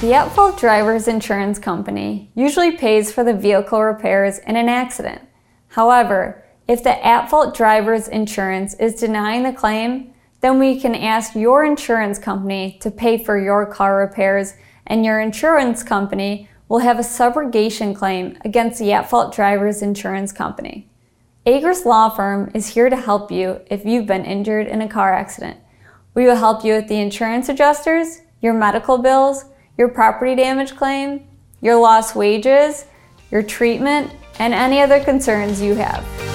The at fault driver's insurance company usually pays for the vehicle repairs in an accident. However, if the at fault driver's insurance is denying the claim, then we can ask your insurance company to pay for your car repairs, and your insurance company will have a subrogation claim against the at fault driver's insurance company. Agruss Law Firm is here to help you if you've been injured in a car accident. We will help you with the insurance adjusters, your medical bills, your property damage claim, your lost wages, your treatment, and any other concerns you have.